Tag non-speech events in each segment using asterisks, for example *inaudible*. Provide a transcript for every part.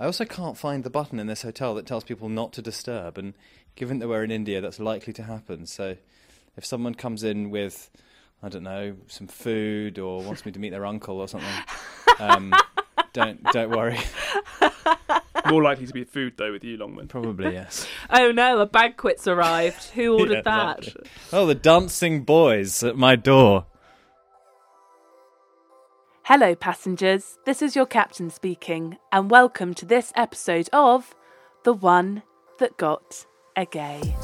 I also can't find the button in this hotel that tells people not to disturb. And given that we're in India, that's likely to happen. So if someone comes in with, I don't know, some food or wants me to meet their uncle or something, um, *laughs* don't don't worry. *laughs* More likely to be food though with you, Longman. Probably *laughs* yes. Oh no, a banquet's arrived. Who ordered Yeah, that? exactly. Oh, the dancing boys at my door. Hello, passengers. This is your captain speaking, and welcome to this episode of The One That Got a Gay.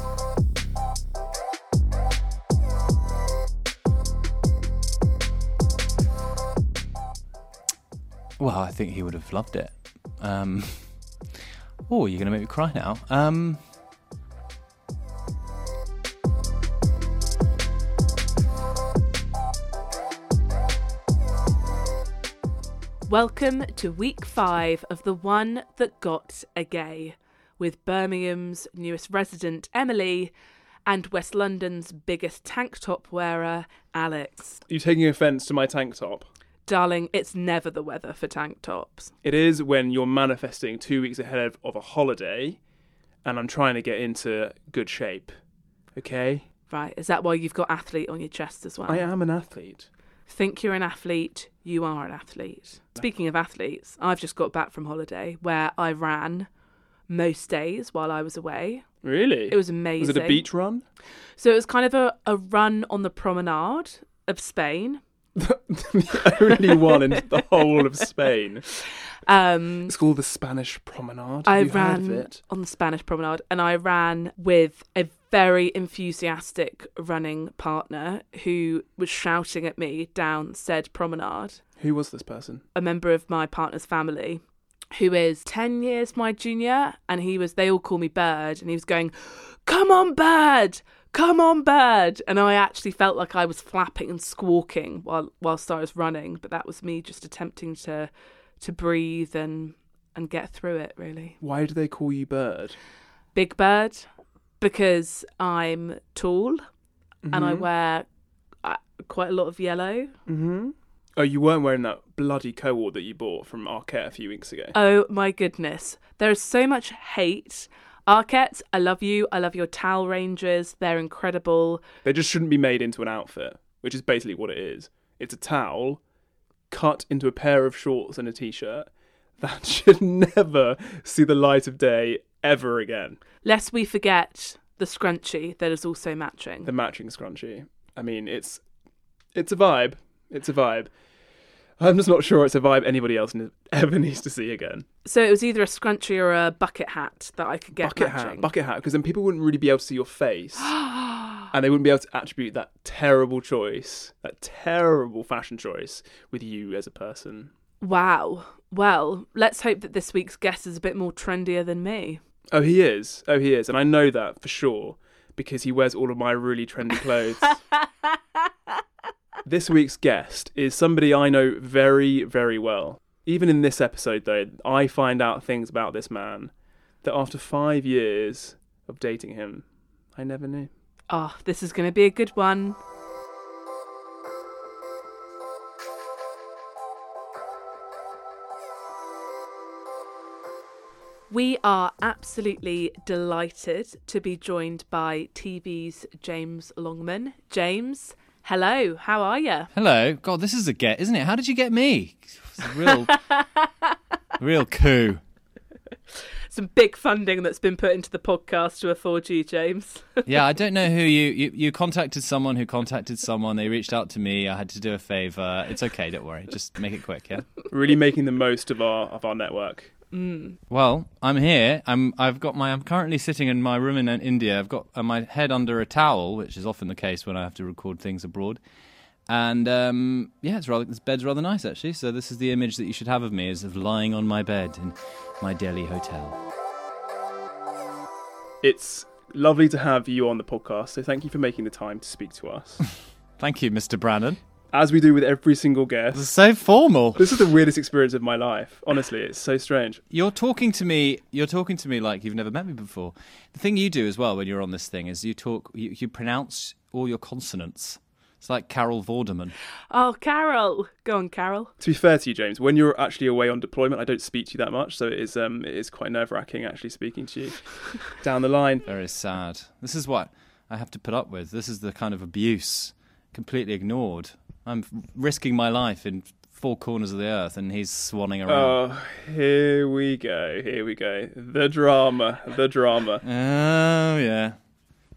Well, I think he would have loved it. Um, *laughs* oh, you're going to make me cry now. Um, Welcome to week five of The One That Got a Gay, with Birmingham's newest resident, Emily, and West London's biggest tank top wearer, Alex. Are you taking offence to my tank top? Darling, it's never the weather for tank tops. It is when you're manifesting two weeks ahead of, of a holiday, and I'm trying to get into good shape. Okay, Right, is that why you've got athlete on your chest as well? I am an athlete. Think you're an athlete, you are an athlete. Speaking of athletes, I've just got back from holiday where I ran most days while I was away. Really? It was amazing. Was it a beach run? So it was kind of a, a run on the promenade of Spain. the *laughs* only one in the whole of Spain. Um, It's called the Spanish Promenade. Have I you heard of ran it? on the Spanish promenade and I ran with a very enthusiastic running partner who was shouting at me down said promenade. Who was this person? a member of my partner's family who is 10 years my junior and he was they all call me bird and he was going come on bird come on bird and i actually felt like i was flapping and squawking while whilst i was running but that was me just attempting to to breathe and and get through it really Why do they call you Bird? big bird because i'm tall and i Mhm. wear uh, quite a lot of yellow Mm-hmm. Oh, you weren't wearing that bloody co-ord that you bought from Arket a few weeks ago. Oh my goodness. There is so much hate. Arket, I love you. I love your towel ranges. They're incredible. They just shouldn't be made into an outfit, which is basically what it is. It's a towel cut into a pair of shorts and a t-shirt *laughs* that should never see the light of day ever again. Lest we forget the scrunchie that is also matching. The matching scrunchie. I mean, it's it's a vibe. It's a vibe. I'm just not sure it's a vibe anybody else ever *laughs* needs to see again. So it was either a scrunchie or a bucket hat that I could get bucket matching. hat, bucket hat, because then people wouldn't really be able to see your face, *gasps* and they wouldn't be able to attribute that terrible choice, that terrible fashion choice, with you as a person. wow. Well, let's hope that this week's guest is a bit more trendier than me. Oh, he is. Oh, he is, and I know that for sure because he wears all of my really trendy clothes. *laughs* this week's guest is somebody I know very, very well. Even in this episode, though, I find out things about this man that after five years of dating him, I never knew. Oh, this is going to be a good one. We are absolutely delighted to be joined by TV's James Longman. James, hello, how are you? hello. God, this is a get, isn't it? How did you get me? It's a real, *laughs* real coup. Some big funding that's been put into the podcast to afford you, James. *laughs* Yeah, I don't know who you, you. You contacted someone who contacted someone. They reached out to me. I had to do a favour. It's okay. Don't worry. Just make it quick. Yeah. Really making the most of our of our network. Well, I'm here. I'm. I've got my. I'm currently sitting in my room in uh, India. I've got uh, my head under a towel, which is often the case when I have to record things abroad. And um, yeah, it's rather. This bed's rather nice actually. So this is the image that you should have of me: is of lying on my bed in my Delhi hotel. It's lovely to have you on the podcast, so thank you for making the time to speak to us. *laughs* Thank you, Mr. Brannan. As we do with every single This is guest. so formal. This is the weirdest experience of my life. Honestly, it's so strange. You're talking to me. You're talking to me like you've never met me before. The thing you do as well when you're on this thing is you talk. You, you pronounce all your consonants. It's like Carol Vorderman. Oh, Carol. Go on, Carol. To be fair to you, James, when you're actually away on deployment, I don't speak to you that much, so it is um it is quite nerve wracking actually speaking to you *laughs* down the line. Very sad. This is what I have to put up with. This is the kind of abuse completely ignored. I'm risking my life in four corners of the earth, and he's swanning around. Oh, here we go, here we go. The drama, the drama. *laughs* Oh, yeah.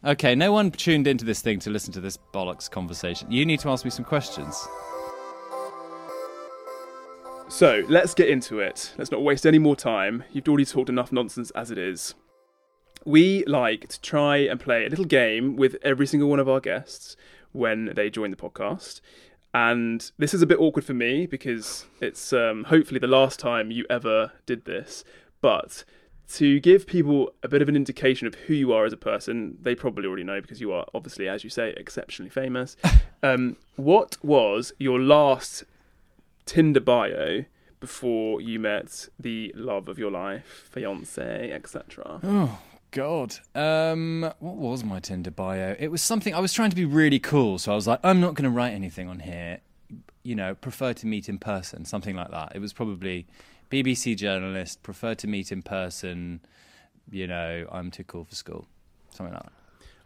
Okay, no one tuned into this thing to listen to this bollocks conversation. You need to ask me some questions. So let's get into it. Let's not waste any more time. You've already talked enough nonsense as it is. We like to try and play a little game with every single one of our guests when they join the podcast. And this is a bit awkward for me because it's um, hopefully the last time you ever did this. But to give people a bit of an indication of who you are as a person, they probably already know because you are obviously, as you say, exceptionally famous. *laughs* um, what was your last Tinder bio before you met the love of your life, fiance, etc. Oh God. Um, what was my Tinder bio? It was something I was trying to be really cool, so I was like, I'm not going to write anything on here. You know, prefer to meet in person, something like that. It was probably BBC journalist, prefer to meet in person. You know, I'm too cool for school, something like that.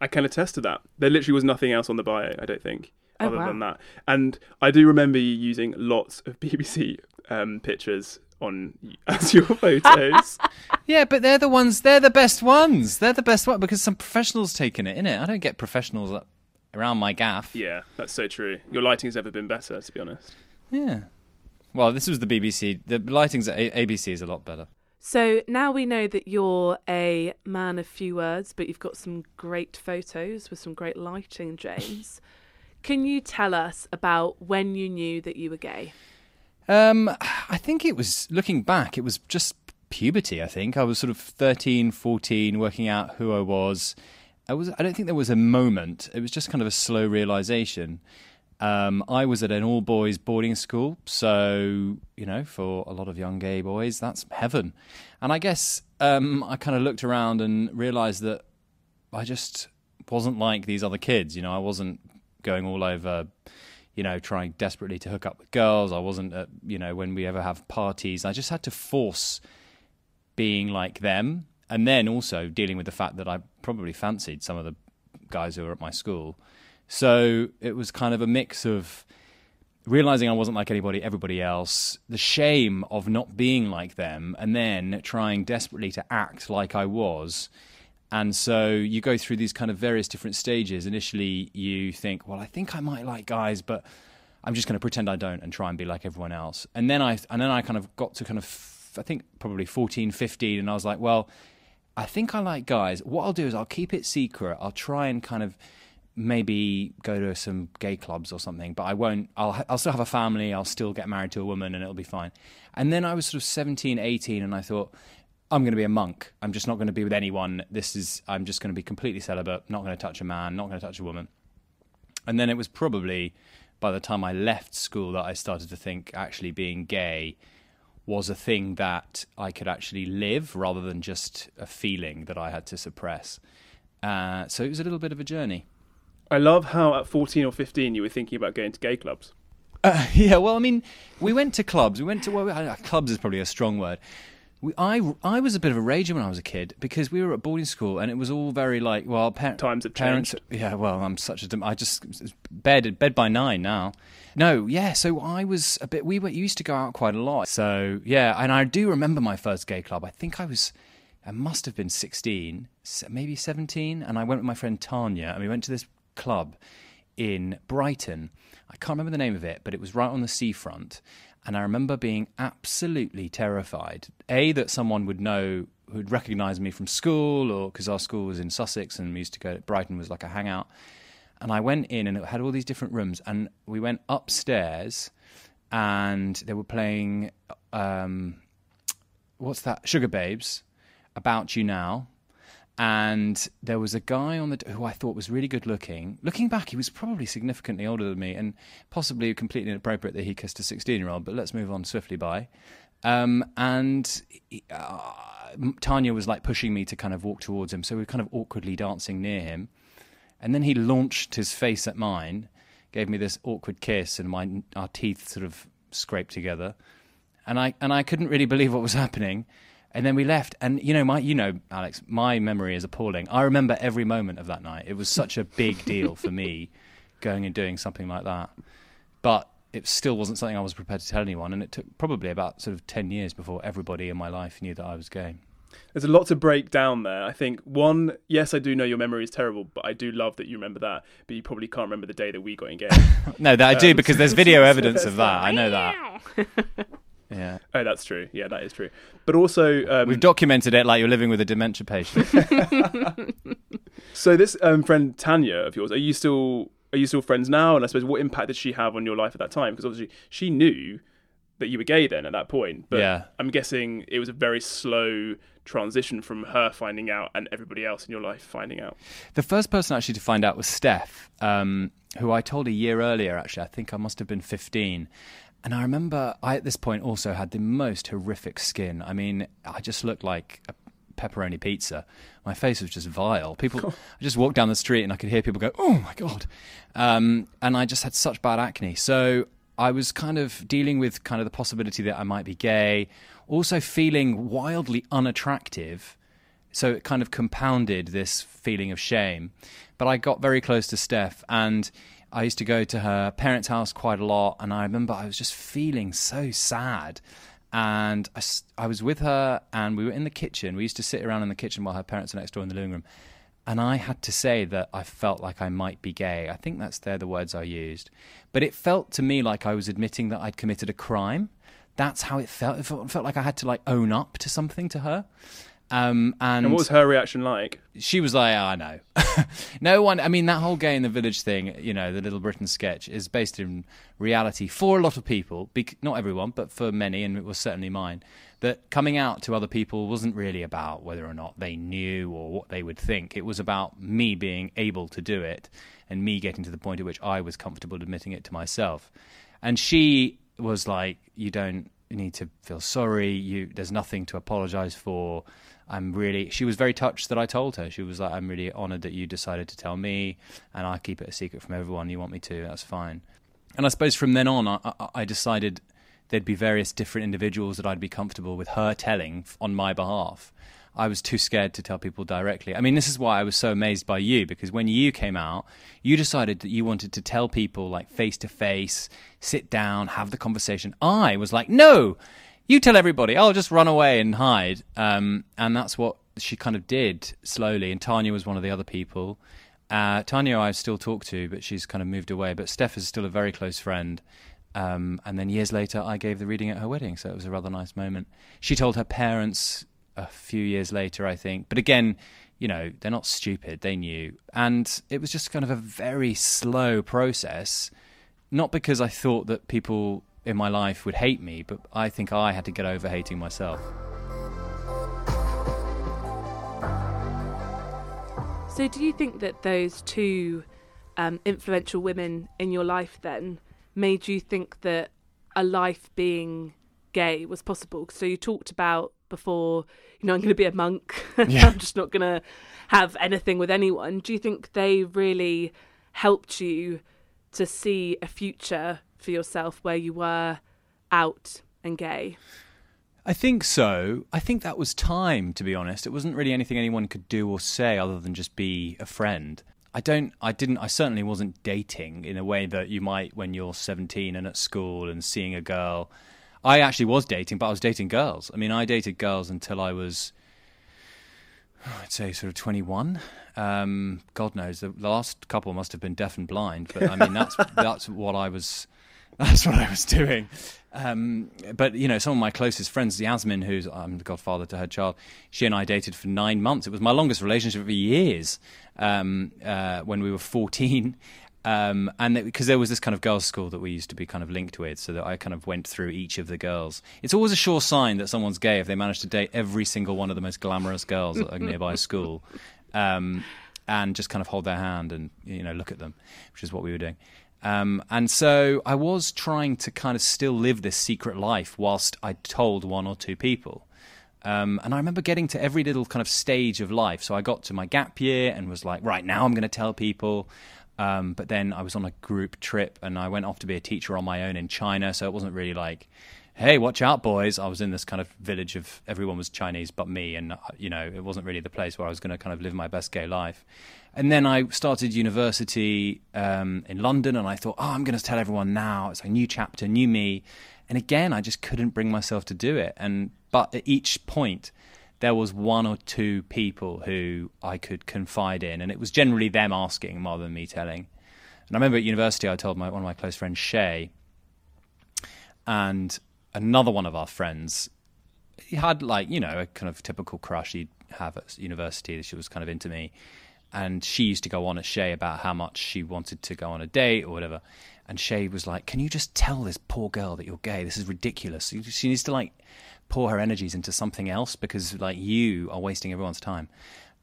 I can attest to that. There literally was nothing else on the bio, I don't think, Oh, other wow. than that. And I do remember you using lots of BBC um, pictures on *laughs* as your photos. *laughs* Yeah, but they're the ones. They're the best ones. They're the best one because some professionals taking it in it. I don't get professionals up around my gaff. yeah, that's so true. Your lighting has never been better, to be honest. Yeah. Well, this was the BBC. The lighting's at A- ABC is a lot better. So now we know that you're a man of few words, but you've got some great photos with some great lighting, James. *laughs* Can you tell us about when you knew that you were gay? Um, I think it was looking back. It was just puberty. I think I was sort of 13, 14, working out who I was. I was. I don't think there was a moment. It was just kind of a slow realization. Um, I was at an all boys boarding school, so you know, for a lot of young gay boys, that's heaven. And I guess um, I kind of looked around and realized that I just wasn't like these other kids. You know, I wasn't going all over, you know, trying desperately to hook up with girls. I wasn't, at, you know, when we ever have parties, I just had to force being like them. And then also dealing with the fact that I probably fancied some of the guys who were at my school. So it was kind of a mix of realizing I wasn't like anybody, everybody else, the shame of not being like them, and then trying desperately to act like I was. And so you go through these kind of various different stages. Initially, you think, well, I think I might like guys, but I'm just going to pretend I don't and try and be like everyone else. And then I and then I kind of got to kind of I think probably 14, 15 and I was like, well, I think I like guys. What I'll do is I'll keep it secret. I'll try and kind of maybe go to some gay clubs or something, but I won't. I'll I'll still have a family. I'll still get married to a woman, and it'll be fine. And then I was sort of 17, 18, and I thought. I'm going to be a monk. I'm just not going to be with anyone. This is. I'm just going to be completely celibate. Not going to touch a man. Not going to touch a woman. And then it was probably by the time I left school that I started to think actually being gay was a thing that I could actually live rather than just a feeling that I had to suppress. Uh, so it was a little bit of a journey. I love how at 14 or 15 you were thinking about going to gay clubs. Uh, *laughs* yeah, well, I mean, we went to clubs. We went to well, uh, clubs is probably a strong word. We, I I was a bit of a rager when I was a kid because we were at boarding school and it was all very like well par- Times have parents. Yeah, well, I'm such a dim- I just bed bed by nine now. No, yeah. So I was a bit. We were used to go out quite a lot. So yeah, and I do remember my first gay club. I think I was. I must have been 16, maybe 17, and I went with my friend Tanya, and we went to this club in Brighton. I can't remember the name of it, but it was right on the seafront. And I remember being absolutely terrified. A, that someone would know, who'd recognise me from school, or because our school was in Sussex and we used to go, to Brighton was like a hangout. And I went in and it had all these different rooms. And we went upstairs and they were playing, um, what's that? Sugababes, About You Now and there was a guy on the who I thought was really good looking. Looking back, he was probably significantly older than me, and possibly completely inappropriate that he kissed a sixteen-year-old. But let's move on swiftly by. Um, and uh, Tanya was like pushing me to kind of walk towards him, so we were kind of awkwardly dancing near him. And then he launched his face at mine, gave me this awkward kiss, and my our teeth sort of scraped together, and I and I couldn't really believe what was happening. And then we left, and you know, my you know, Alex, my memory is appalling. I remember every moment of that night. It was such a big deal for me, *laughs* going and doing something like that. But it still wasn't something I was prepared to tell anyone, and it took probably about sort of ten years before everybody in my life knew that I was gay. There's a lot to break down there. I think one, yes, I do know your memory is terrible, but I do love that you remember that. But you probably can't remember the day that we got engaged. *laughs* No, that I do Um, because there's *laughs* video evidence of that. I know that. Yeah, *laughs* oh, that's true. Yeah, that is true. But also, um, we've documented it like you're living with a dementia patient. *laughs* *laughs* so this um, friend Tanya of yours, are you still are you still friends now? And I suppose what impact did she have on your life at that time? Because obviously she knew that you were gay then at that point. But Yeah. I'm guessing it was a very slow transition from her finding out and everybody else in your life finding out. The first person actually to find out was Steph, um, who I told a year earlier. Actually, I think I must have been 15. And I remember I, at this point, also had the most horrific skin. I mean, I just looked like a pepperoni pizza. My face was just vile. People, *laughs* I just walked down the street and I could hear people go, "Oh my god!" Um, and I just had such bad acne. So I was kind of dealing with kind of the possibility that I might be gay, also feeling wildly unattractive. So it kind of compounded this feeling of shame. But I got very close to Steph and I used to go to her parents' house quite a lot. And I remember I was just feeling so sad. And I was with her and we were in the kitchen. We used to sit around in the kitchen while her parents were next door in the living room. And I had to say that I felt like I might be gay. I think that's they're the words I used. But it felt to me like I was admitting that I'd committed a crime. That's how it felt. It felt, it felt like I had to like own up to something to her. Um, and, And what was her reaction like? she was like, "I know." *laughs* no one. I mean, that whole "gay in the village" thing, you know, the Little Britain sketch, is based in reality for a lot of people. bec- Not everyone, but for many, and it was certainly mine. That coming out to other people wasn't really about whether or not they knew or what they would think. It was about me being able to do it and me getting to the point at which I was comfortable admitting it to myself. And she was like, "You don't need to feel sorry. You there's nothing to apologize for." I'm really. She was very touched that I told her. She was like, "I'm really honoured that you decided to tell me, and I'll keep it a secret from everyone. You want me to? That's fine." And I suppose from then on, I, I decided there'd be various different individuals that I'd be comfortable with her telling on my behalf. I was too scared to tell people directly. I mean, this is why I was so amazed by you because when you came out, you decided that you wanted to tell people like face to face, sit down, have the conversation. I was like, no, you tell everybody. I'll just run away and hide. Um, and that's what she kind of did slowly. And Tanya was one of the other people. Uh, Tanya, I still talk to, but she's kind of moved away. But Steph is still a very close friend. Um, and then years later, I gave the reading at her wedding, so it was a rather nice moment. She told her parents a few years later, I think. But again, you know, they're not stupid; they knew, and it was just kind of a very slow process. Not because I thought that people in my life would hate me, but I think I had to get over hating myself. So, do you think that those two um, influential women in your life then made you think that a life being gay was possible? So, you talked about before, you know, I'm going to be a monk. *laughs* Yeah. I'm just not going to have anything with anyone. Do you think they really helped you to see a future for yourself where you were out and gay? I think so. I think that was time, to be honest. It wasn't really anything anyone could do or say other than just be a friend. I don't, I didn't, I certainly wasn't dating in a way that you might when you're 17 and at school and seeing a girl. I actually was dating, but I was dating girls. I mean, I dated girls until I was, I'd say, sort of 21. Um, God knows, the last couple must have been deaf and blind, but I mean, that's *laughs* that's what I was. That's what I was doing. Um, but you know, some of my closest friends, Yasmin, who's I'm the godfather to her child, she and I dated for nine months. It was my longest relationship for years um, uh, when we were 14. Um, and because there was this kind of girls' school that we used to be kind of linked with, so that I kind of went through each of the girls. It's always a sure sign that someone's gay if they manage to date every single one of the most glamorous girls at a *laughs* nearby school, um, and just kind of hold their hand and you know look at them, which is what we were doing. Um, and so I was trying to kind of still live this secret life whilst I told one or two people. Um, and I remember getting to every little kind of stage of life. So I got to my gap year and was like, right now I'm going to tell people. Um, but then I was on a group trip and I went off to be a teacher on my own in China. So it wasn't really like, hey, watch out, boys. I was in this kind of village of everyone was Chinese but me. And, uh, you know, it wasn't really the place where I was going to kind of live my best gay life. And then I started university um, in London and I thought, oh, I'm going to tell everyone now. It's a new chapter, new me. And again, I just couldn't bring myself to do it. And but at each point, there was one or two people who I could confide in, and it was generally them asking rather than me telling. And I remember at university, I told my, one of my close friends, Shay, and another one of our friends. He had like you know a kind of typical crush he'd have at university. She was kind of into me, and she used to go on at Shay about how much she wanted to go on a date or whatever. And Shay was like, "Can you just tell this poor girl that you're gay? This is ridiculous. She needs to like pour her energies into something else because like you are wasting everyone's time."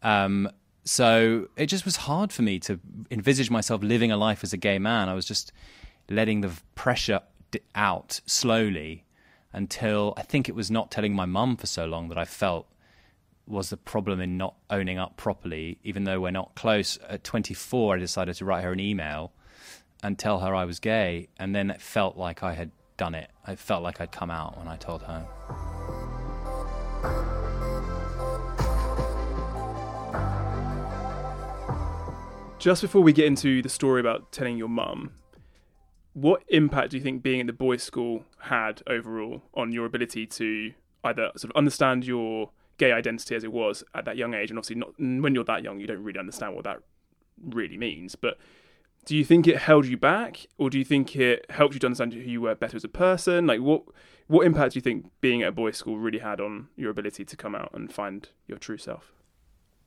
Um, so it just was hard for me to envisage myself living a life as a gay man. I was just letting the pressure out slowly until I think it was not telling my mum for so long that I felt was the problem in not owning up properly. Even though we're not close, at 24, I decided to write her an email and tell her I was gay, and then it felt like I had done it. I felt like I'd come out when I told her. Just before we get into the story about telling your mum, what impact do you think being in the boys' school had overall on your ability to either sort of understand your gay identity as it was at that young age? And obviously, not when you're that young, you don't really understand what that really means. But do you think it held you back, or do you think it helped you to understand who you were better as a person? Like, what what impact do you think being at a boys' school really had on your ability to come out and find your true self?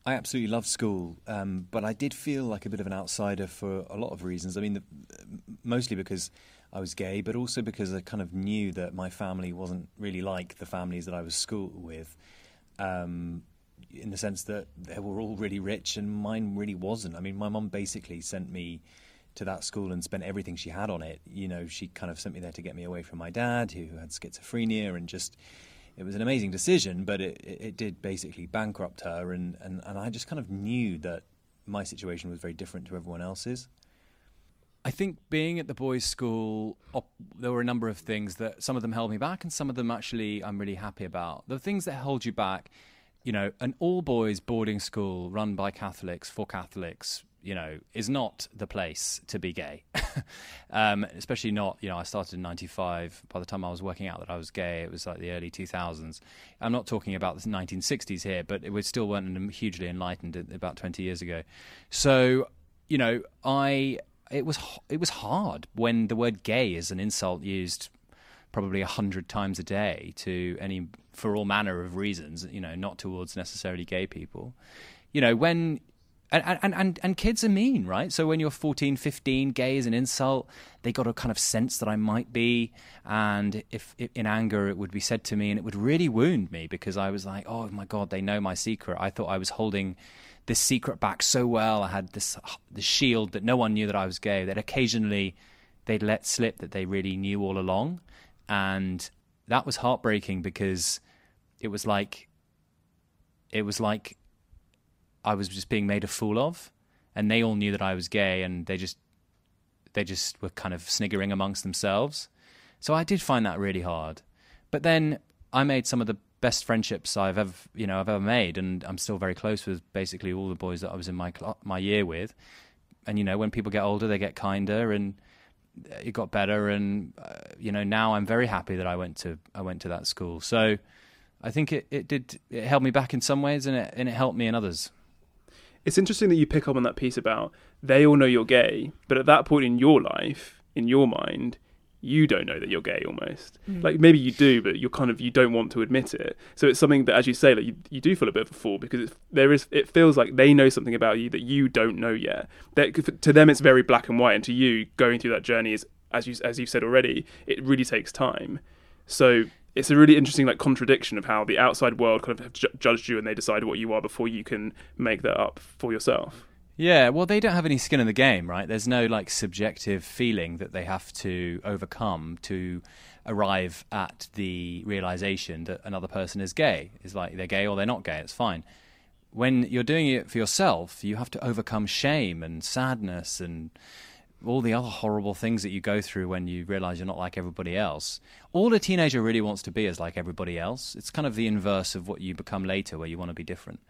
I absolutely loved school, um, but I did feel like a bit of an outsider for a lot of reasons. I mean, the, mostly because I was gay, but also because I kind of knew that my family wasn't really like the families that I was school with, um, in the sense that they were all really rich and mine really wasn't. I mean, my mum basically sent me to that school and spent everything she had on it. You know, she kind of sent me there to get me away from my dad, who had schizophrenia, and just it was an amazing decision, but it, it, did basically bankrupt her, and, and, and I just kind of knew that my situation was very different to everyone else's. I think being at the boys' school, op- there were a number of things that some of them held me back, and some of them actually I'm really happy about. The things that hold you back, you know, an all boys boarding school run by Catholics for Catholics you know, is not the place to be gay. *laughs* um, especially not, you know, I started in 95. By the time I was working out that I was gay, it was like the early 2000s. I'm not talking about the 1960s here, but it was still weren't hugely enlightened about 20 years ago. So, you know, I, it was, it was hard when the word gay is an insult used probably a hundred times a day to any, for all manner of reasons, you know, not towards necessarily gay people you know, when and, and, and, and kids are mean, right? So when you're 14, 15, gay is an insult. They got a kind of sense that I might be. And if, if, in anger it would be said to me, and it would really wound me because I was like, oh my God, they know my secret. I thought I was holding this secret back so well. I had this, this shield that no one knew that I was gay. That occasionally they'd let slip that they really knew all along. And that was heartbreaking because it was like, it was like I was just being made a fool of, and they all knew that I was gay, and they just they just were kind of sniggering amongst themselves. So I did find that really hard. But then I made some of the best friendships I've ever you know I've ever made, and I'm still very close with basically all the boys that I was in my my year with. And you know, when people get older, they get kinder, and it got better. And uh, you know, now I'm very happy that I went to I went to that school. So I think it, it did it held me back in some ways, and it and it helped me in others it's interesting that you pick up on that piece about they all know you're gay, but at that point in your life, in your mind, you don't know that you're gay almost. Mm. Like maybe you do, but you're kind of you don't want to admit it. So it's something that, as you say, like you, you do feel a bit of a fool because it's, there is. It feels like they know something about you that you don't know yet. That to them it's very black and white, and to you going through that journey is, as you as you've said already, it really takes time. So it's a really interesting like contradiction of how the outside world kind of judged you and they decide what you are before you can make that up for yourself. Yeah, well, they don't have any skin in the game, right? There's no like subjective feeling that they have to overcome to arrive at the realization that another person is gay. Is like they're gay or they're not gay. It's fine. when you're doing it for yourself, you have to overcome shame and sadness and all the other horrible things that you go through when you realize you're not like everybody else. All a teenager really wants to be is like everybody else. It's kind of the inverse of what you become later, where you want to be different.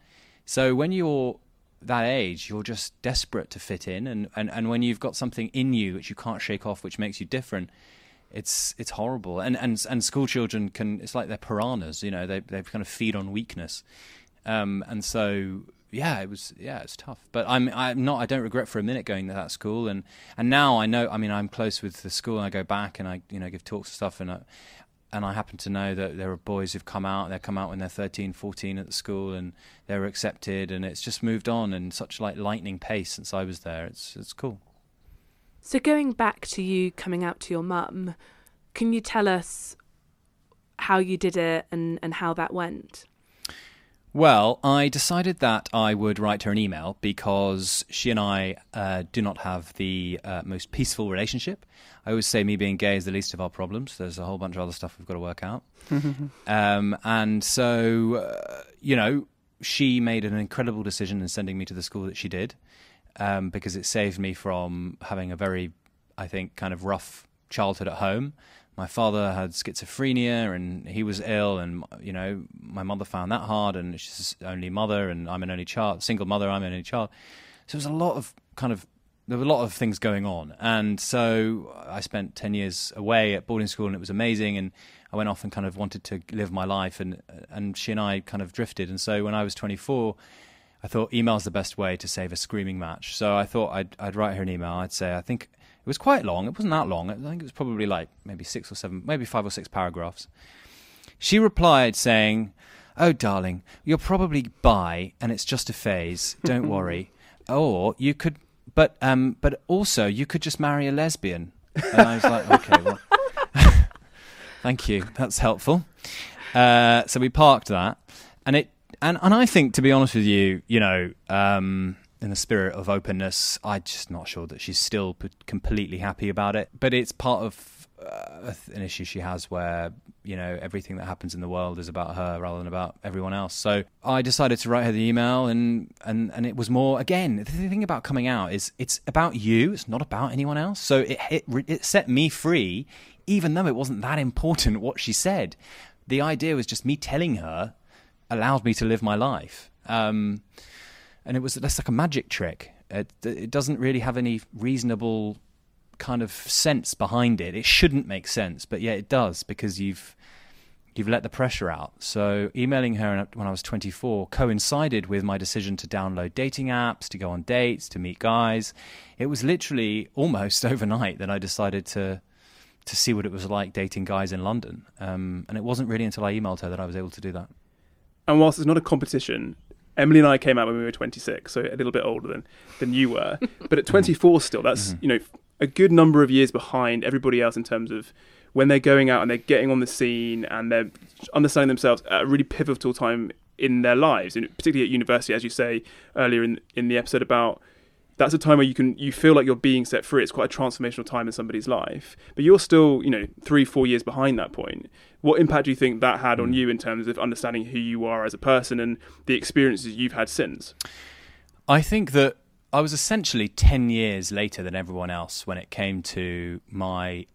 So when you're that age, you're just desperate to fit in, and, and, and when you've got something in you which you can't shake off, which makes you different, it's it's horrible. And and and school children can it's like they're piranhas, you know, they they kind of feed on weakness, um, and so yeah, it was yeah, it's tough. But I'm I'm not I don't regret for a minute going to that school, and and now I know. I mean, I'm close with the school, and I go back and I you know give talks and stuff, and I, and I happen to know that there are boys who've come out. They come out when they're 13, 14 at the school, and they're accepted, and it's just moved on in such like lightning pace since I was there. It's it's cool. So going back to you coming out to your mum, can you tell us how you did it and, and how that went? Well, I decided that I would write her an email because she and I uh, do not have the uh, most peaceful relationship. I always say me being gay is the least of our problems. There's a whole bunch of other stuff we've got to work out. *laughs* um, and so, uh, you know, she made an incredible decision in sending me to the school that she did um, because it saved me from having a very, I think, kind of rough childhood at home my father had schizophrenia and he was ill and you know my mother found that hard and she's only mother and I'm an only child single mother I'm an only child. So there was a lot of kind of there were a lot of things going on. And so I spent 10 years away at boarding school and it was amazing and I went off and kind of wanted to live my life and and she and I kind of drifted. And so when I was 24 I thought email's the best way to save a screaming match. So I thought I'd I'd write her an email. I'd say I think it was quite long. It wasn't that long. I think it was probably like maybe six or seven, maybe five or six paragraphs. She replied saying, Oh, darling, you're probably bi and it's just a phase. Don't *laughs* worry. Or you could, but, um, but also you could just marry a lesbian. And I was like, *laughs* Okay, well, *laughs* thank you. That's helpful. Uh, so we parked that. And it, and, and I think, to be honest with you, you know, um, in the spirit of openness, I'm just not sure that she's still p- completely happy about it. But it's part of uh, an issue she has where you know everything that happens in the world is about her rather than about everyone else. So I decided to write her the email, and and and it was more again. The thing about coming out is it's about you. It's not about anyone else. So it it, it set me free, even though it wasn't that important what she said. The idea was just me telling her allowed me to live my life. Um, and it was that's like a magic trick. It, it doesn't really have any reasonable kind of sense behind it. It shouldn't make sense, but yeah, it does because you've you've let the pressure out. So emailing her when I was 24 coincided with my decision to download dating apps, to go on dates, to meet guys. It was literally almost *laughs* overnight that I decided to to see what it was like dating guys in London. Um, and it wasn't really until I emailed her that I was able to do that. And whilst it's not a competition, Emily and I came out when we were 26, so a little bit older than than you were. *laughs* but at 24, still, that's mm-hmm. you know a good number of years behind everybody else in terms of when they're going out and they're getting on the scene and they're understanding themselves at a really pivotal time in their lives, and particularly at university, as you say earlier in in the episode about that's a time where you can you feel like you're being set free. It's quite a transformational time in somebody's life, but you're still you know three four years behind that point. What impact do you think that had on hmm. you in terms of understanding who you are as a person and the experiences you've had since? I think that I was essentially ten years later than everyone else when it came to my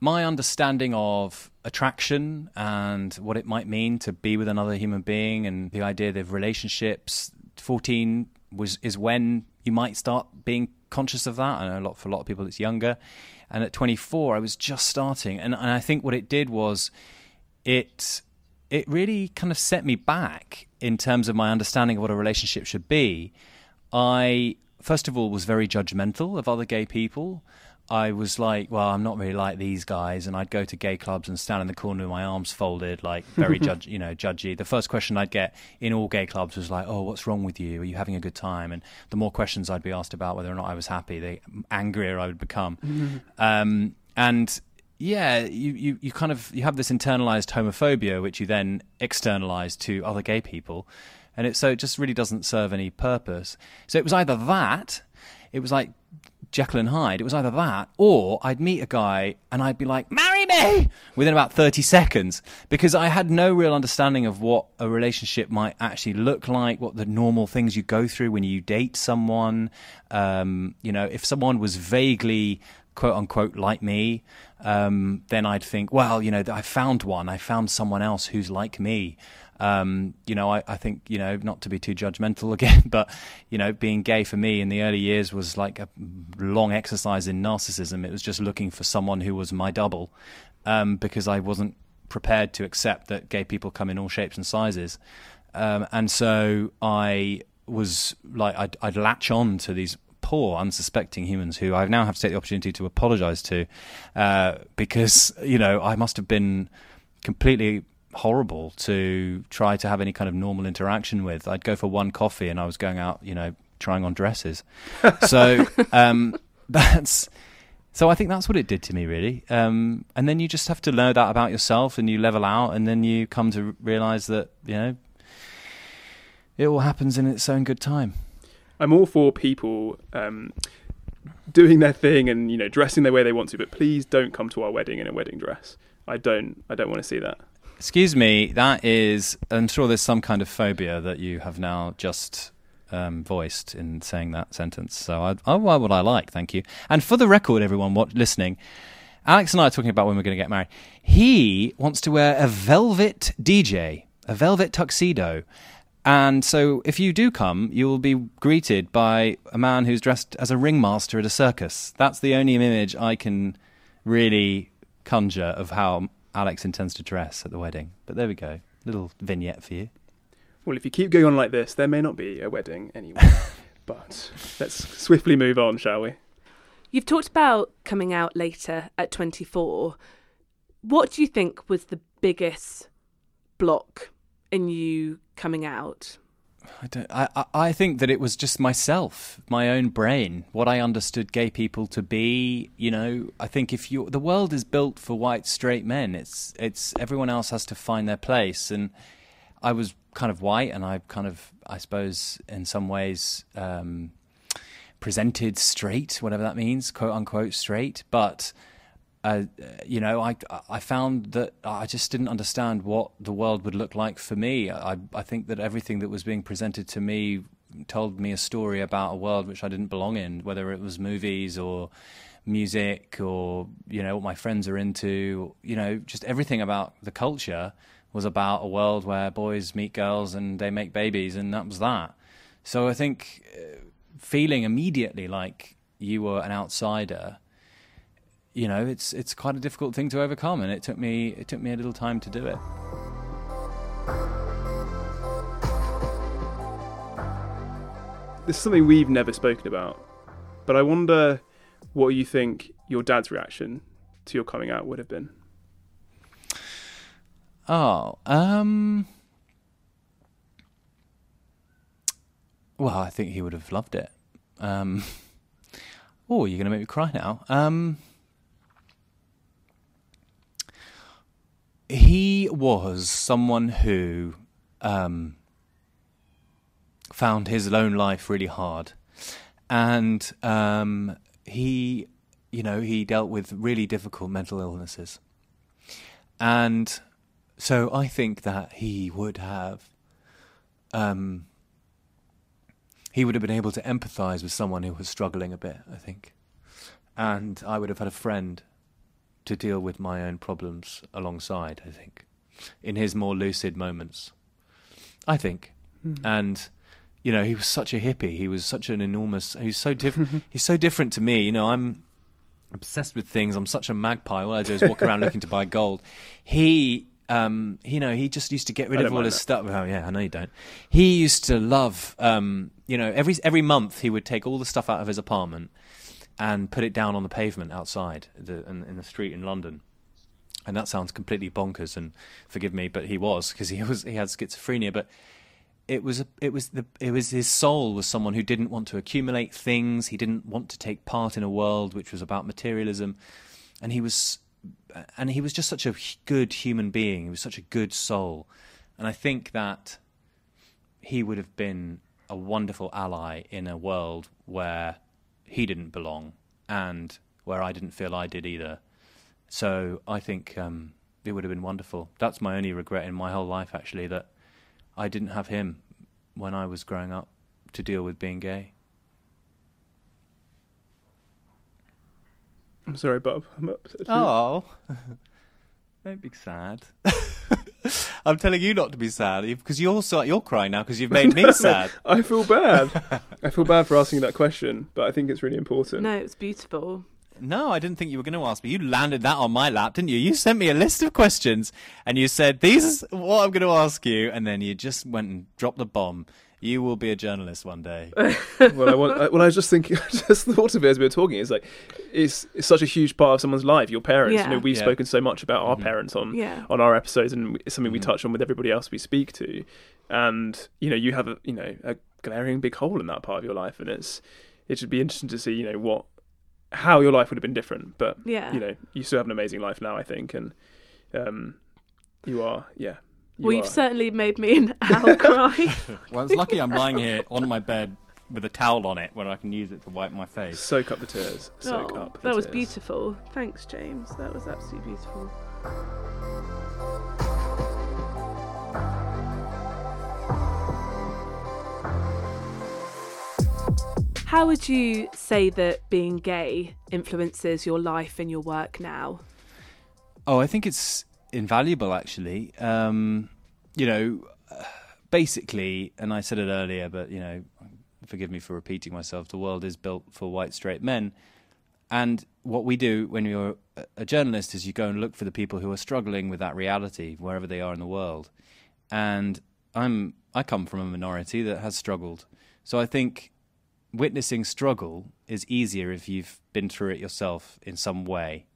my understanding of attraction and what it might mean to be with another human being and the idea of relationships 14 was is when you might start being conscious of that. I know a lot for a lot of people it's younger. And at 24, I was just starting, and, and I think what it did was it it really kind of set me back in terms of my understanding of what a relationship should be. I first of all was very judgmental of other gay people. I was like, well, I'm not really like these guys, and I'd go to gay clubs and stand in the corner with my arms folded, like very *laughs* judge, you know, judgy. The first question I'd get in all gay clubs was like, "Oh, what's wrong with you? Are you having a good time?" And the more questions I'd be asked about whether or not I was happy, the angrier I would become. Mm-hmm. Um, and yeah, you, you, you kind of you have this internalized homophobia, which you then externalize to other gay people, and it so it just really doesn't serve any purpose. So it was either that, it was like Jekyll and Hyde. It was either that or I'd meet a guy and I'd be like, marry me within about 30 seconds because I had no real understanding of what a relationship might actually look like, what the normal things you go through when you date someone. Um, you know, if someone was vaguely quote unquote like me, um, then I'd think, well, you know, I found one. I found someone else who's like me. Um, you know, I, I, think, you know, not to be too judgmental *laughs* again, but, you know, being gay for me in the early years was like a long exercise in narcissism. It was just looking for someone who was my double um, because I wasn't prepared to accept that gay people come in all shapes and sizes. Um, and so I was like, I'd, I'd latch on to these poor, unsuspecting humans who I now have to take the opportunity to apologize to uh, because, you know, I must have been completely horrible to try to have any kind of normal interaction with. I'd go for one coffee and I was going out, you know, trying on dresses. *laughs* so um, *laughs* that's so I think that's what it did to me, really. Um, and then you just have to know that about yourself, and you level out, and then you come to realize that you know it all happens in its own good time. I'm all for people um, doing their thing and you know dressing the way they want to, but please don't come to our wedding in a wedding dress. I don't. I don't want to see that. Excuse me, that is. I'm sure there's some kind of phobia that you have now just um, voiced in saying that sentence. So, I, oh, why would I like? Thank you. And for the record, everyone what, listening, Alex and I are talking about when we're going to get married. He wants to wear a velvet DJ, a velvet tuxedo. And so, if you do come, you will be greeted by a man who's dressed as a ringmaster at a circus. That's the only image I can really conjure of how Alex intends to dress at the wedding. But there we go. Little vignette for you. Well, if you keep going on like this, there may not be a wedding anyway. *laughs* but let's swiftly move on, shall we? You've talked about coming out later at 24. What do you think was the biggest block in you coming out? I don't. I, I think that it was just myself, my own brain, what I understood gay people to be. You know, I think if you the world is built for white straight men, it's it's everyone else has to find their place, and I was kind of white, and I kind of, I suppose, in some ways. Um, presented straight, whatever that means, quote unquote straight, but uh, you know, I I found that I just didn't understand what the world would look like for me. I I think that everything that was being presented to me told me a story about a world which I didn't belong in, whether it was movies or music or you know what my friends are into. You know, just everything about the culture was about a world where boys meet girls and they make babies, and that was that. So I think uh, feeling immediately like you were an outsider you know, it's it's quite a difficult thing to overcome, and it took me it took me a little time to do it. This is something we've never spoken about, but I wonder what you think your dad's reaction to your coming out would have been. Oh, um, well, I think he would have loved it. Um, *laughs* oh, you're going to make me cry now. Um, he was someone who um, found his lone life really hard, and um, he, you know, he dealt with really difficult mental illnesses, and so I think that he would have, um, he would have been able to empathise with someone who was struggling a bit. I think, and I would have had a friend to deal with my own problems alongside, I think, in his more lucid moments. I think. Mm. And you know, he was such a hippie. He was such an enormous he's so different *laughs* he's so different to me. You know, I'm obsessed with things. I'm such a magpie. All I do is walk around *laughs* looking to buy gold. He um, you know, he just used to get rid of all his that. stuff. Oh, yeah, I know you don't. He used to love, um, you know, every every month he would take all the stuff out of his apartment and put it down on the pavement outside the, in, in the street in London. And that sounds completely bonkers, and forgive me, but he was because he *laughs* was he had schizophrenia. But it was it was the it was his soul was someone who didn't want to accumulate things. He didn't want to take part in a world which was about materialism, and he was and he was just such a good human being. He was such a good soul, and I think that he would have been a wonderful ally in a world where he didn't belong and where I didn't feel I did either. So I think um, it would have been wonderful. That's my only regret in my whole life, actually, that I didn't have him when I was growing up to deal with being gay. I'm sorry, Bob. I'm upset. Oh, *laughs* don't be sad. *laughs* I'm telling you not to be sad because you're so, you're crying now because you've made *laughs* me sad. I feel bad. *laughs* I feel bad for asking that question, but I think it's really important. No, it's beautiful. No, I didn't think you were going to ask me. You landed that on my lap, didn't you? You sent me a list of questions and you said, These is what I'm going to ask you. And then you just went and dropped the bomb. You will be a journalist one day. *laughs* well, I want. I, well, I was just thinking. *laughs* I just thought of it as we were talking. It's like it's, it's such a huge part of someone's life. Your parents. Yeah. You know, we've Yeah. spoken so much about our Mhm. parents on Yeah. on our episodes, and it's something we Mhm. touch on with everybody else we speak to. And you know, you have a you know a glaring big hole in that part of your life, and it's it should be interesting to see you know what how your life would have been different. But Yeah. you know, you still have an amazing life now, I think, and um, you are yeah. You well, you've are. certainly made me an *laughs* owl cry. *laughs* well, it's lucky I'm lying here on my bed with a towel on it where I can use it to wipe my face. soak up the tears. Soak Oh, up. The that was beautiful. Thanks, James. That was absolutely beautiful. How would you say that being gay influences your life and your work now? Oh, I think it's invaluable, actually. Um, you know, basically, and I said it earlier, but you know, forgive me for repeating myself. The world is built for white straight men, and what we do when you're a journalist is you go and look for the people who are struggling with that reality wherever they are in the world. And I'm I come from a minority that has struggled, so I think witnessing struggle is easier if you've been through it yourself in some way.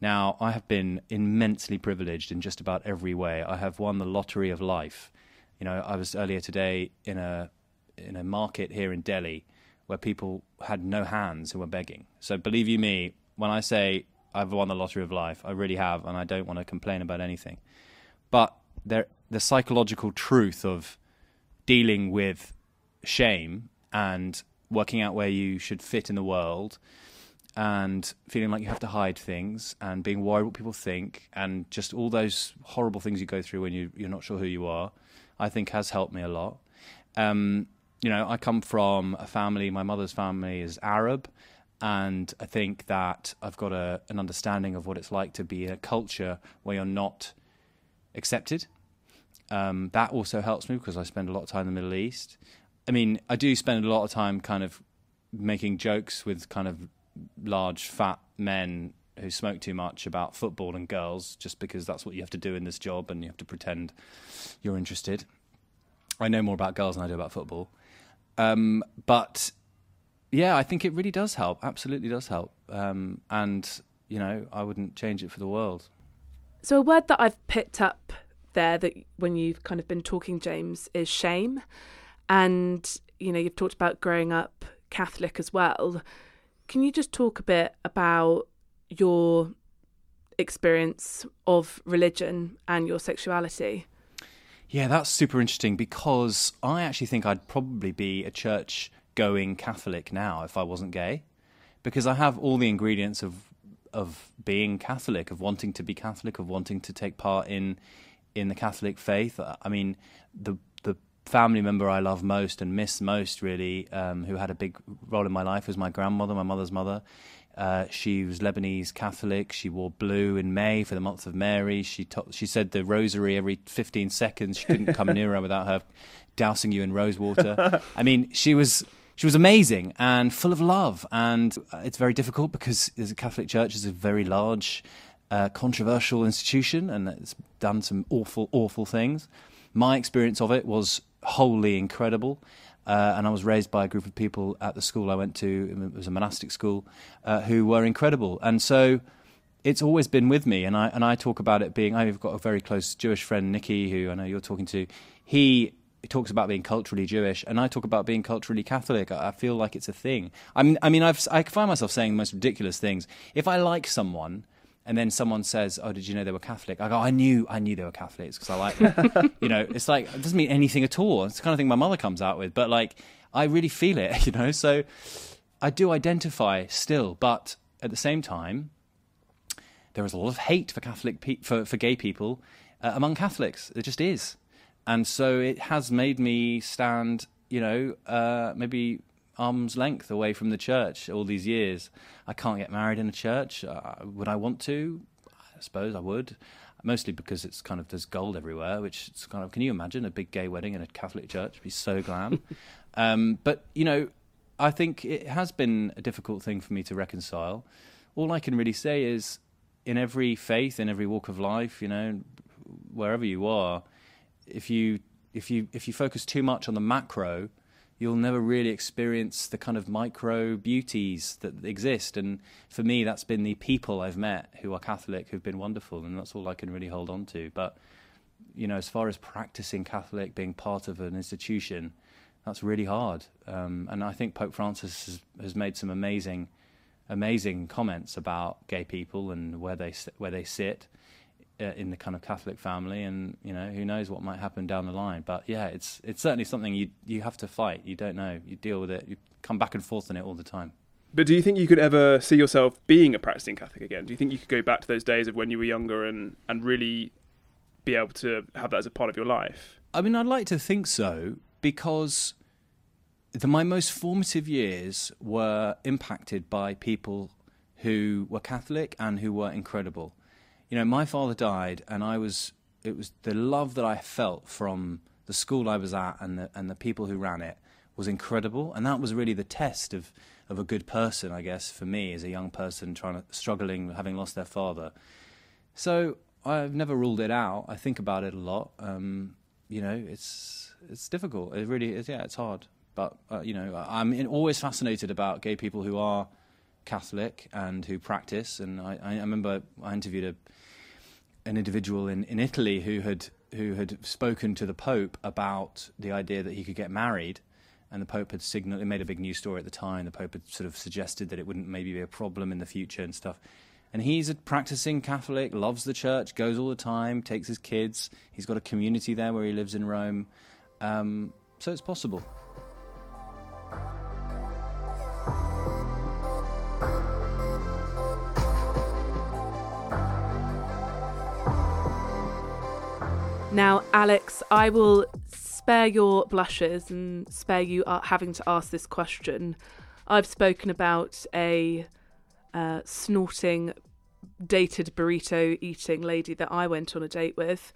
Now, I have been immensely privileged in just about every way. I have won the lottery of life. You know, I was earlier today in a in a market here in Delhi where people had no hands who were begging. So believe you me, when I say I've won the lottery of life, I really have, and I don't want to complain about anything. But there, the psychological truth of dealing with shame and working out where you should fit in the world and feeling like you have to hide things and being worried what people think and just all those horrible things you go through when you, you're not sure who you are, I think has helped me a lot. Um, you know, I come from a family, my mother's family is Arab, and I think that I've got a, an understanding of what it's like to be in a culture where you're not accepted. Um, that also helps me because I spend a lot of time in the Middle East. I mean, I do spend a lot of time kind of making jokes with kind of large fat men who smoke too much about football and girls just because that's what you have to do in this job and you have to pretend you're interested. I know more about girls than I do about football. Um, but yeah, I think it really does help. Absolutely does help. Um, and, you know, I wouldn't change it for the world. So, a word that I've picked up there that when you've kind of been talking, James, is shame. And, you know, you've talked about growing up Catholic as well. Can you just talk a bit about your experience of religion and your sexuality? Yeah, that's super interesting because I actually think I'd probably be a church going Catholic now if I wasn't gay. Because I have all the ingredients of of being Catholic, of wanting to be Catholic, of wanting to take part in in the Catholic faith. I mean, the the family member I love most and miss most, really, um, who had a big role in my life, was my grandmother, my mother's mother. Uh, she was Lebanese Catholic. She wore blue in May for the month of Mary. She to- she said the rosary every 15 seconds. She couldn't come near her without her dousing you in rose water. *laughs* I mean, she was she was amazing and full of love. And uh, it's very difficult because the Catholic Church is a very large, uh, controversial institution, and it's done some awful, awful things. My experience of it was wholly incredible. Uh, and I was raised by a group of people at the school I went to. It was a monastic school, uh, who were incredible. And so it's always been with me. And I and I talk about it being. I've got a very close Jewish friend, Nikki, who I know you're talking to. He talks about being culturally Jewish, and I talk about being culturally Catholic. I I feel like it's a thing. I mean, I mean, I've I find myself saying the most ridiculous things. If I like someone. And then someone says, "Oh, did you know they were Catholic?" I go, "I knew, I knew they were Catholics because I like them." *laughs* you know, it's like it doesn't mean anything at all. It's the kind of thing my mother comes out with, but like I really feel it, *laughs* you know. So I do identify still, but at the same time, there is a lot of hate for Catholic pe- for for gay people uh, among Catholics. It just is, and so it has made me stand, you know, uh, maybe arm's length away from the church all these years. I can't get married in a church. Uh, would I want to? I suppose I would. Mostly because it's kind of there's gold everywhere, which it's kind of. Can you imagine a big gay wedding in a Catholic church? It'd be so glam. *laughs* um, but you know, I think it has been a difficult thing for me to reconcile. All I can really say is, in every faith, in every walk of life, you know, wherever you are, if you if you if you focus too much on the macro, you'll never really experience the kind of micro beauties that exist. And for me, that's been the people I've met who are Catholic who've been wonderful, and that's all I can really hold on to. But you know, as far as practicing Catholic, being part of an institution, that's really hard. Um, and I think Pope Francis has, has made some amazing, amazing comments about gay people and where they where they sit Uh, in the kind of Catholic family, and you know who knows what might happen down the line. But yeah, it's it's certainly something you you have to fight. You don't know. You deal with it. You come back and forth on it all the time. But do you think you could ever see yourself being a practicing Catholic again? Do you think you could go back to those days of when you were younger and and really be able to have that as a part of your life? I mean, I'd like to think so because the, my most formative years were impacted by people who were Catholic and who were incredible you know, my father died, and I was. It was the love that I felt from the school I was at and the and the people who ran it was incredible, and that was really the test of of a good person, I guess, for me as a young person trying to struggling, having lost their father. So I've never ruled it out. I think about it a lot. Um, you know, it's it's difficult. It really is. Yeah, it's hard. But uh, you know, I'm always fascinated about gay people who are Catholic and who practice. And I, I remember I interviewed a an individual in, in Italy who had who had spoken to the Pope about the idea that he could get married, and the Pope had signaled. It made a big news story at the time. The Pope had sort of suggested that it wouldn't maybe be a problem in the future and stuff. And he's a practicing Catholic, loves the church, goes all the time, takes his kids. He's got a community there where he lives in Rome, um, so it's possible. Now, Alex, I will spare your blushes and spare you having to ask this question. I've spoken about a uh, snorting, dated burrito eating lady that I went on a date with.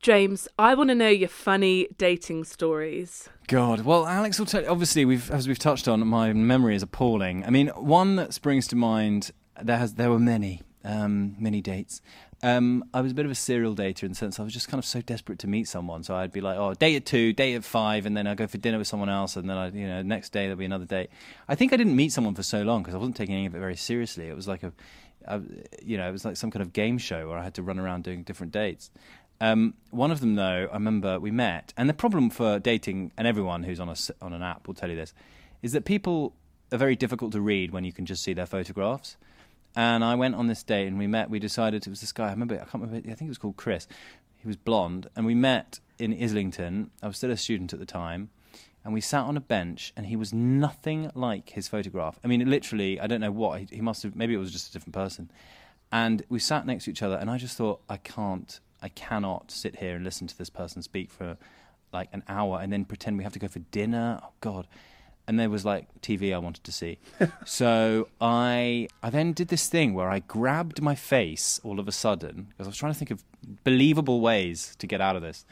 James, I want to know your funny dating stories. God, well, Alex will tell. Obviously, we've as we've touched on, my memory is appalling. I mean, one that springs to mind. There has there were many, um, many dates. Um, I was a bit of a serial dater in the sense I was just kind of so desperate to meet someone. So I'd be like, oh, date at two, date at five, and then I'd go for dinner with someone else, and then I, you know, next day there'll be another date. I think I didn't meet someone for so long because I wasn't taking any of it very seriously. It was like a, a, you know, it was like some kind of game show where I had to run around doing different dates. Um, one of them, though, I remember we met, and the problem for dating, and everyone who's on a on an app will tell you this, is that people are very difficult to read when you can just see their photographs. And I went on this date and we met. We decided it was this guy. I remember. I can't remember. I think it was called Chris. He was blonde, and we met in Islington. I was still a student at the time, and we sat on a bench. And he was nothing like his photograph. I mean, literally, I don't know what he, he must have. Maybe it was just a different person. And we sat next to each other, and I just thought, I can't, I cannot sit here and listen to this person speak for like an hour and then pretend we have to go for dinner. Oh God and there was like TV I wanted to see. *laughs* so I I then did this thing where I grabbed my face all of a sudden because I was trying to think of believable ways to get out of this.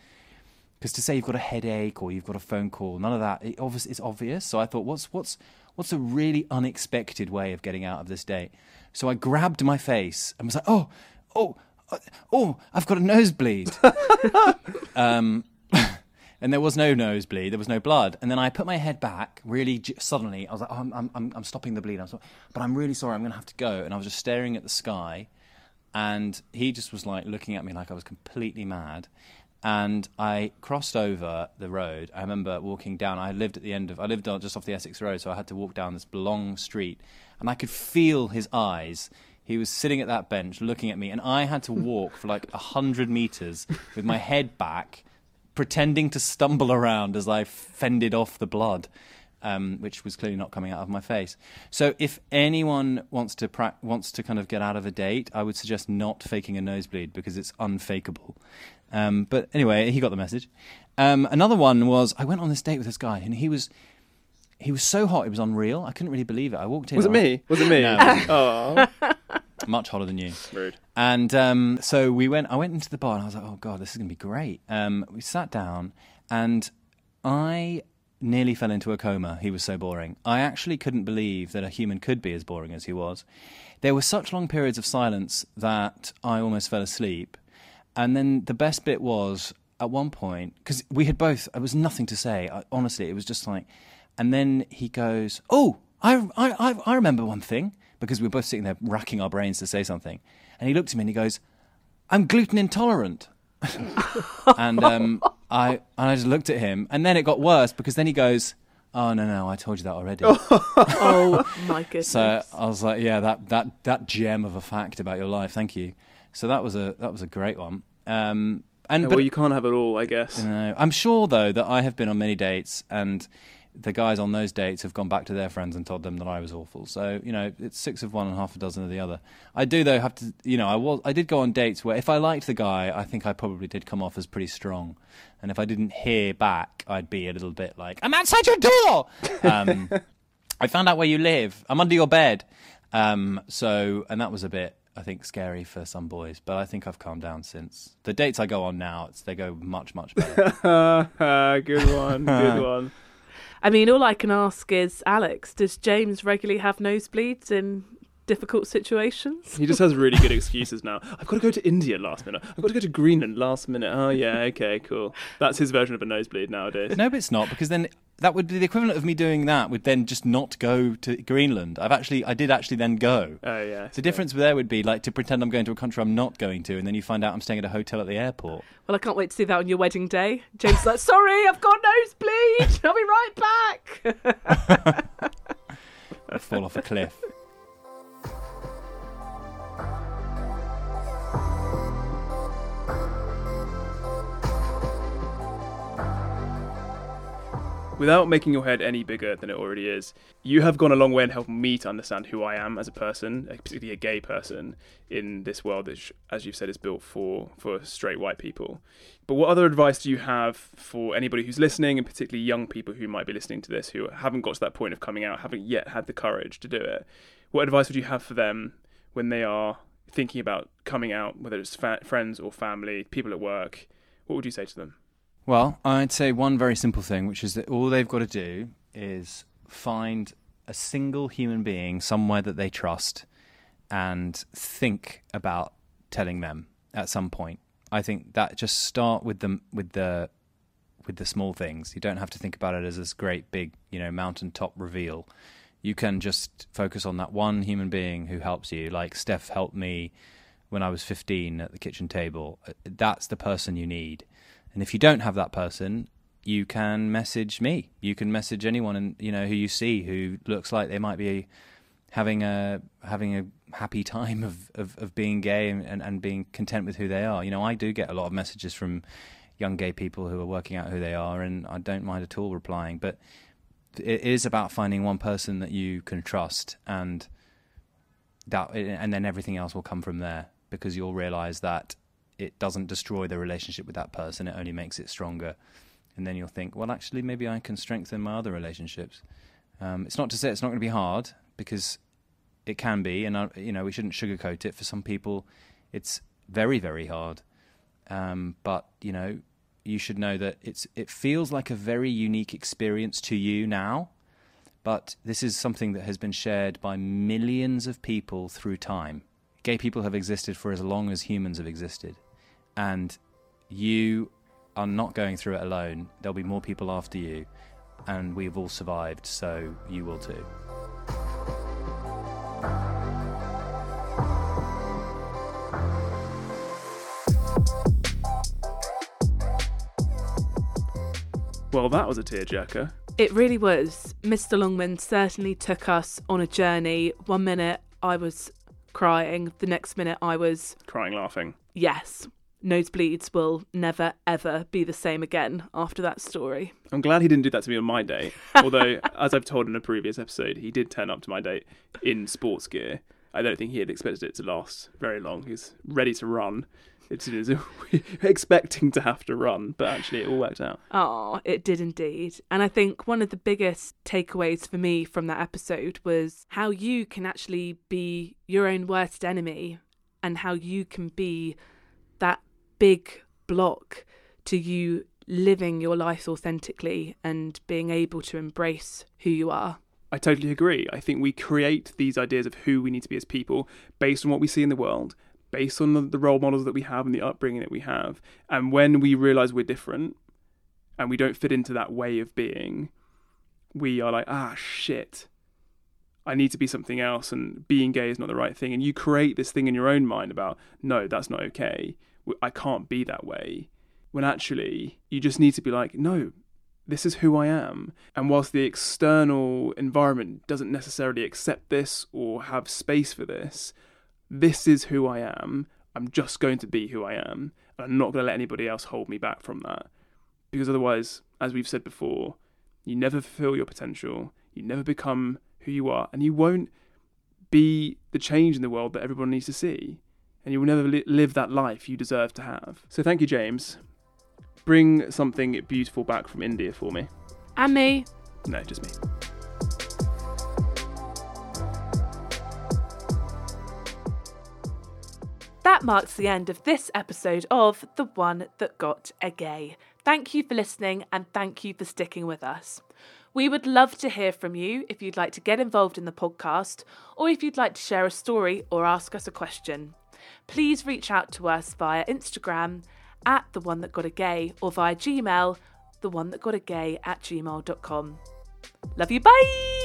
Because to say you've got a headache or you've got a phone call, none of that. It obvious, it's obvious. So I thought, what's what's what's a really unexpected way of getting out of this date? So I grabbed my face and was like, oh, oh, oh, I've got a nosebleed. *laughs* um, and there was no nosebleed, there was no blood. And then I put my head back really j- suddenly. I was like, oh, I'm, I'm, I'm stopping the bleed. I'm sorry. But I'm really sorry, I'm going to have to go. And I was just staring at the sky. And he just was like looking at me like I was completely mad. And I crossed over the road. I remember walking down. I lived at the end of, I lived just off the Essex Road, so I had to walk down this long street. And I could feel his eyes he was sitting at that bench looking at me, and I had to walk for like a hundred meters with my head back, pretending to stumble around as I fended off the blood. um, which was clearly not coming out of my face. So if anyone wants to pra- wants to kind of get out of a date, I would suggest not faking a nosebleed because it's unfakeable. Um, but anyway, he got the message. Um, another one was I went on this date with this guy, and he was he was so hot, it was unreal. I couldn't really believe it. I walked in. Was it I- me? Was it me? No. *laughs* oh, Much hotter than you. rude. And um, so we went. I went into the bar, and I was like, "Oh God, this is going to be great." Um, we sat down, and I nearly fell into a coma. He was so boring. I actually couldn't believe that a human could be as boring as he was. There were such long periods of silence that I almost fell asleep. And then the best bit was at one point because we had both. There was nothing to say. I, honestly, it was just like. And then he goes, "Oh, I, I, I, I remember one thing." Because we were both sitting there racking our brains to say something. And he looked at me and he goes, I'm gluten intolerant. *laughs* and um, I and I just looked at him, and then it got worse because then he goes, "Oh no, no, I told you that already." *laughs* oh my *laughs* goodness. so I was like, "Yeah, that that that gem of a fact about your life, thank you." So that was a that was a great one. Um, and Yeah, but well, you can't have it all, I guess. you know, I'm sure though that I have been on many dates, and the guys on those dates have gone back to their friends and told them that I was awful. So you know, it's six of one and half a dozen of the other. I do though have to, you know, I was I did go on dates where if I liked the guy, I think I probably did come off as pretty strong, and if I didn't hear back, I'd be a little bit like, "I'm outside your door." *laughs* Um, I found out where you live. I'm under your bed. Um, so, and that was a bit, I think, scary for some boys. But I think I've calmed down since. The dates I go on now, it's, they go much, much better. *laughs* good one. Good *laughs* one. I mean, all I can ask is, Alex, does James regularly have nosebleeds in difficult situations? He just has really good excuses now. *laughs* I've got to go to India last minute. I've got to go to Greenland last minute. Oh yeah, okay, cool. That's his version of a nosebleed nowadays. no, but it's not because then that would be the equivalent of me doing that. Would then just not go to Greenland. I've actually, I did actually then go. Oh yeah. The difference there would be like to pretend I'm going to a country I'm not going to, and then you find out I'm staying at a hotel at the airport. Well, I can't wait to see that on your wedding day. James is like, sorry, I've got nosebleed. I'll be right back. *laughs* *laughs* I fall off a cliff. Without making your head any bigger than it already is, you have gone a long way in helping me to understand who I am as a person, uh, particularly a gay person in this world that, as you've said, is built for for straight white people. But what other advice do you have for anybody who's listening, and particularly young people who might be listening to this who haven't got to that point of coming out, haven't yet had the courage to do it? What advice would you have for them when they are thinking about coming out, whether it's fa- friends or family, people at work? What would you say to them? Well, I'd say one very simple thing, which is that all they've got to do is find a single human being somewhere that they trust and think about telling them at some point. I think that just start with the with the with the small things. You don't have to think about it as this great big, you know, mountaintop reveal. You can just focus on that one human being who helps you. Like Steph helped me when I was 15 at the kitchen table. That's the person you need. And if you don't have that person, you can message me. You can message anyone, and you know who you see who looks like they might be having a having a happy *laughs* time of of, of being gay and, and, and being content with who they are. You know, I do get a lot of messages from young gay people who are working out who they are, and I don't mind at all replying. But it is about finding one person that you can trust, and that, and then everything else will come from there because you'll realize that it doesn't destroy the relationship with that person; it only makes it stronger. And then you'll think, well, actually, maybe I can strengthen my other relationships. Um, it's not to say it's not going to be hard because it can be, and uh, you know we shouldn't sugarcoat it. For some people, it's very, very hard. Um, but you know, you should know that it's it feels like a very unique experience to you now. But this is something that has been shared by millions of people through time. Gay people have existed for as long as humans have existed, and you are not going through it alone. There'll be more people after you, and we've all survived, so you will too. Well, that was a tearjerker. It really was. Mr. Longman certainly took us on a journey. One minute I was crying, the next minute I was, Crying, laughing. yes. nosebleeds will never ever be the same again after that story. I'm glad he didn't do that to me on my date. Although, *laughs* as I've told in a previous episode, he did turn up to my date in sports gear. I don't think he had expected it to last very long. He's ready to run. It's, it's *laughs* expecting to have to run, but actually it all worked out. Oh, it did indeed. And I think one of the biggest takeaways for me from that episode was how you can actually be your own worst enemy and how you can be that big block to you living your life authentically and being able to embrace who you are. I totally agree. I think we create these ideas of who we need to be as people based on what we see in the world, based on the, the role models that we have and the upbringing that we have. And when we realize we're different and we don't fit into that way of being, we are like, ah, shit. I need to be something else, and being gay is not the right thing. And you create this thing in your own mind about, no, that's not okay. I can't be that way. When actually, you just need to be like, no, this is who I am. And whilst the external environment doesn't necessarily accept this or have space for this, this is who I am. I'm just going to be who I am. And I'm not going to let anybody else hold me back from that. Because otherwise, as we've said before, you never fulfill your potential, you never become who you are, and you won't be the change in the world that everyone needs to see and you will never li- live that life you deserve to have. So thank you, James. Bring something beautiful back from India for me. And me. No, just me. That marks the end of this episode of The One That Got a Gay. Thank you for listening and thank you for sticking with us. We would love to hear from you if you'd like to get involved in the podcast or if you'd like to share a story or ask us a question please reach out to us via Instagram at the one that got a gay or via Gmail, the one that got a gay at gmail.com. Love you, bye!